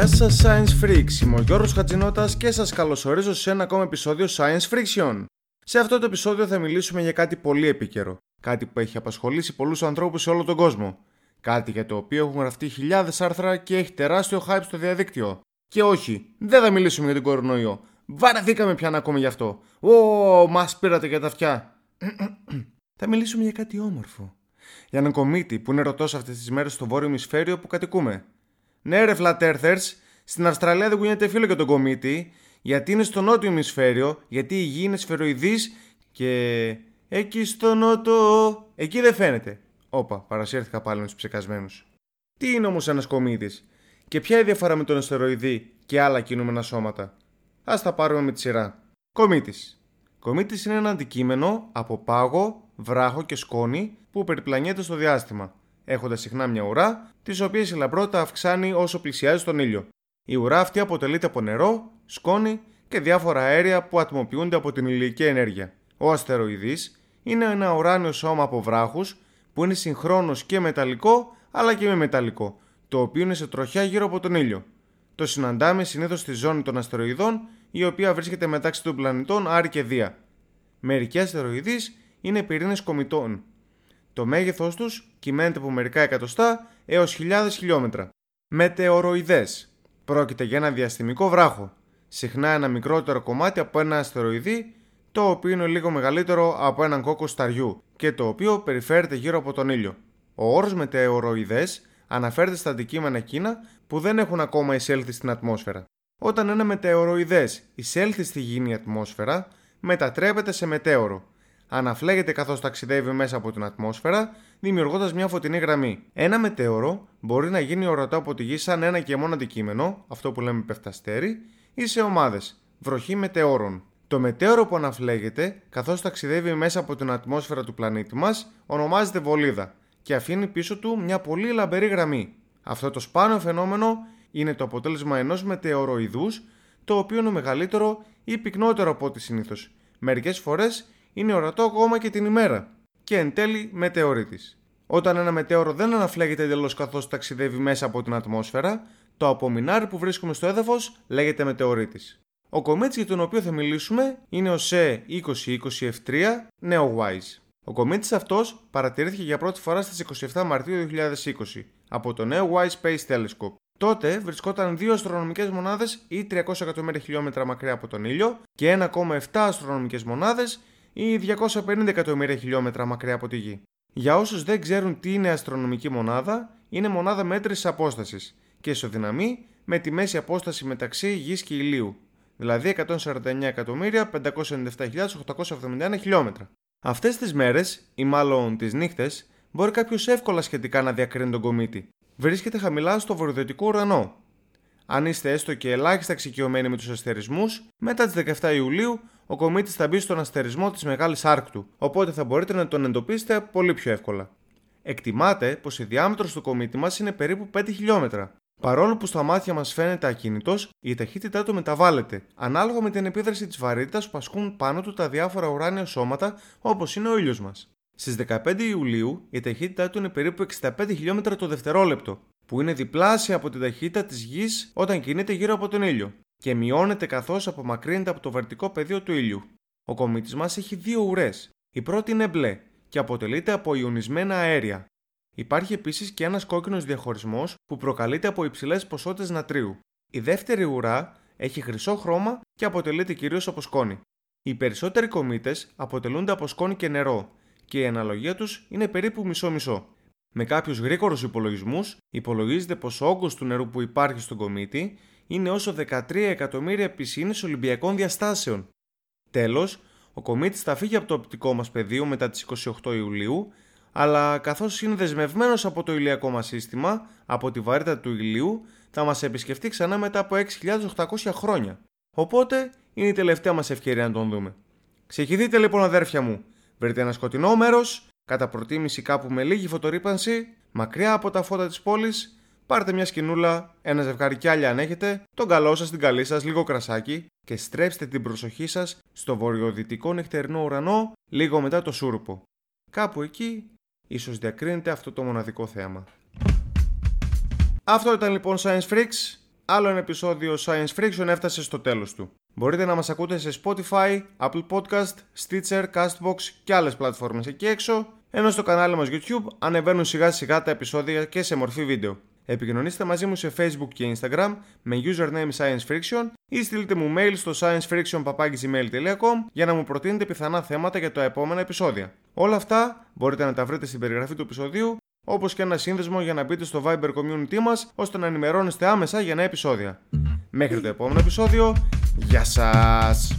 Γεια σας Science Freaks, είμαι ο Γιώργος Χατζηνότας και σας καλωσορίζω σε ένα ακόμα επεισόδιο Science Friction. Σε αυτό το επεισόδιο θα μιλήσουμε για κάτι πολύ επίκαιρο, κάτι που έχει απασχολήσει πολλούς ανθρώπους σε όλο τον κόσμο. Κάτι για το οποίο έχουν γραφτεί χιλιάδες άρθρα και έχει τεράστιο hype στο διαδίκτυο. Και όχι, δεν θα μιλήσουμε για τον κορονοϊό. Βαρεθήκαμε πια να ακούμε γι' αυτό. Ω, μας πήρατε για τα αυτιά. θα μιλήσουμε για κάτι όμορφο. Για έναν κομίτη που είναι ρωτό αυτές τις μέρες στο βόρειο ημισφαίριο που κατοικούμε. Ναι, ρε Flat Earthers, στην Αυστραλία δεν κουνιέται φίλο για τον κομίτη, γιατί είναι στο νότιο ημισφαίριο, γιατί η γη είναι σφαιροειδής και. Εκεί στο νότο. Εκεί δεν φαίνεται. Όπα, παρασύρθηκα πάλι με τους ψεκασμένους. Τι είναι όμως ένας κομίτη, και ποια η διαφορά με τον αστεροειδή και άλλα κινούμενα σώματα; Α τα πάρουμε με τη σειρά. Κομίτης. Κομίτης είναι ένα αντικείμενο από πάγο, βράχο και σκόνη που περιπλανιέται στο διάστημα, έχοντας συχνά μια ουρά, τη οποία η λαμπρότητα αυξάνει όσο πλησιάζει στον ήλιο. Η ουρά αυτή αποτελείται από νερό, σκόνη και διάφορα αέρια που ατμοποιούνται από την ηλιακή ενέργεια. Ο αστεροειδής είναι ένα ουράνιο σώμα από βράχους που είναι συγχρόνως και μεταλλικό αλλά και με μεταλλικό, το οποίο είναι σε τροχιά γύρω από τον ήλιο. Το συναντάμε συνήθως στη ζώνη των αστεροειδών, η οποία βρίσκεται μεταξύ των πλανητών Άρη και Δία. Μερικοί αστεροειδείς είναι πυρήνες κομιτών. Το μέγεθό τους κυμαίνεται από μερικά εκατοστά έως χιλιάδες χιλιόμετρα. Μετεωροειδές. Πρόκειται για ένα διαστημικό βράχο. Συχνά ένα μικρότερο κομμάτι από ένα αστεροειδή, το οποίο είναι λίγο μεγαλύτερο από έναν κόκκο σταριού και το οποίο περιφέρεται γύρω από τον ήλιο. Ο όρος μετεωροειδές αναφέρεται στα αντικείμενα εκείνα που δεν έχουν ακόμα εισέλθει στην ατμόσφαιρα. Όταν ένα μετεωροειδές εισέλθει στη γήινη ατμόσφαιρα, μετατρέπεται σε μετέωρο. Αναφλέγεται καθώς ταξιδεύει μέσα από την ατμόσφαιρα, δημιουργώντας μια φωτεινή γραμμή. Ένα μετέωρο μπορεί να γίνει ορατό από τη γη σαν ένα και μόνο αντικείμενο, αυτό που λέμε πεφταστέρι, ή σε ομάδες, βροχή μετεώρων. Το μετέωρο που αναφλέγεται καθώς ταξιδεύει μέσα από την ατμόσφαιρα του πλανήτη μας ονομάζεται βολίδα και αφήνει πίσω του μια πολύ λαμπερή γραμμή. Αυτό το σπάνιο φαινόμενο είναι το αποτέλεσμα ενός μετεωροειδούς, το οποίο είναι μεγαλύτερο ή πυκνότερο από ό,τι συνήθως. Μερικές φορές είναι ορατό ακόμα και την ημέρα και εν τέλει μετεωρίτης. Όταν ένα μετέωρο δεν αναφλέγεται εντελώς καθώς ταξιδεύει μέσα από την ατμόσφαιρα, το απομεινάρι που βρίσκουμε στο έδαφος λέγεται μετεωρίτης. Ο κομίτη για τον οποίο θα μιλήσουμε είναι ο σε 2020 F3 NeoWise. Ο κομίτη αυτός παρατηρήθηκε για πρώτη φορά στις 27 Μαρτίου 2020 από το NeoWise Space Telescope. Τότε βρισκόταν 2 αστρονομικές μονάδες ή 300 εκατομμύρια χιλιόμετρα μακριά από τον ήλιο και 1,7 αστρονομικές μονάδες ή 250 εκατομμύρια χιλιόμετρα μακριά από τη Γη. Για όσους δεν ξέρουν τι είναι αστρονομική μονάδα, είναι μονάδα μέτρησης απόστασης και ισοδυναμεί με τη μέση απόσταση μεταξύ Γης και ηλίου, δηλαδή 149.597.871 χιλιόμετρα. Αυτές τις μέρες, ή μάλλον τις νύχτες, μπορεί κάποιος εύκολα σχετικά να διακρίνει τον κομίτη. Βρίσκεται χαμηλά στο βορειοδυτικό ουρανό. Αν είστε έστω και ελάχιστα εξοικειωμένοι με τους αστερισμούς, μετά τις 17 Ιουλίου ο κομίτης θα μπει στον αστερισμό της Μεγάλης Άρκτου, οπότε θα μπορείτε να τον εντοπίσετε πολύ πιο εύκολα. Εκτιμάται πως η διάμετρος του κομίτη μας είναι περίπου 5 χιλιόμετρα. Παρόλο που στα μάτια μας φαίνεται ακίνητος, η ταχύτητά του μεταβάλλεται, ανάλογα με την επίδραση της βαρύτητας που ασκούν πάνω του τα διάφορα ουράνια σώματα όπως είναι ο ήλιος μας. Στις 15 Ιουλίου η ταχύτητά του είναι περίπου 65 χιλιόμετρα το δευτερόλεπτο, που είναι διπλάσια από την ταχύτητα της γης όταν κινείται γύρω από τον ήλιο και μειώνεται καθώς απομακρύνεται από το βαρτικό πεδίο του ήλιου. Ο κομίτης μας έχει δύο ουρές. Η πρώτη είναι μπλε και αποτελείται από ιονισμένα αέρια. Υπάρχει επίσης και ένας κόκκινος διαχωρισμός που προκαλείται από υψηλές ποσότητες νατρίου. Η δεύτερη ουρά έχει χρυσό χρώμα και αποτελείται κυρίως από σκόνη. Οι περισσότεροι κομίτες αποτελούνται από σκόνη και νερό και η αναλογία τους είναι περίπου μισό-μισό. Με κάποιους γρήγορους υπολογισμούς, υπολογίζεται πως ο όγκος του νερού που υπάρχει στον κομίτη είναι όσο 13 εκατομμύρια πισίνε Ολυμπιακών διαστάσεων. Τέλος, ο κομίτη θα φύγει από το οπτικό μας πεδίο μετά τις 28 Ιουλίου, αλλά καθώς είναι δεσμευμένος από το ηλιακό μας σύστημα, από τη βαρύτητα του ηλίου, θα μας επισκεφτεί ξανά μετά από 6.800 χρόνια. Οπότε είναι η τελευταία μας ευκαιρία να τον δούμε. Ξεχυθείτε λοιπόν αδέρφια μου, βρείτε ένα σκοτεινό μέρος, κατά προτίμηση κάπου με λίγη φωτορύπανση, μακριά από τα φώτα της πόλης πάρτε μια σκηνούλα, ένα ζευγάρι κι αν έχετε, τον καλό σας, την καλή σας, λίγο κρασάκι και στρέψτε την προσοχή σας στο βορειοδυτικό νυχτερινό ουρανό λίγο μετά το σούρουπο. Κάπου εκεί ίσως διακρίνεται αυτό το μοναδικό θέαμα. Αυτό ήταν λοιπόν Science Freaks. άλλο ένα επεισόδιο Science Friction έφτασε στο τέλος του. Μπορείτε να μας ακούτε σε Spotify, Apple Podcast, Stitcher, Castbox και άλλες πλατφόρμες εκεί έξω, ενώ στο κανάλι μας YouTube ανεβαίνουν σιγά σιγά τα επεισόδια και σε μορφή βίντεο. Επικοινωνήστε μαζί μου σε Facebook και Instagram με username Science Friction ή στείλτε μου mail στο sciencefriction.gmail.com για να μου προτείνετε πιθανά θέματα για τα επόμενα επεισόδια. Όλα αυτά μπορείτε να τα βρείτε στην περιγραφή του επεισοδίου όπως και ένα σύνδεσμο για να μπείτε στο Viber community μας ώστε να ενημερώνεστε άμεσα για νέα επεισόδια. Μέχρι το επόμενο επεισόδιο, γεια σας!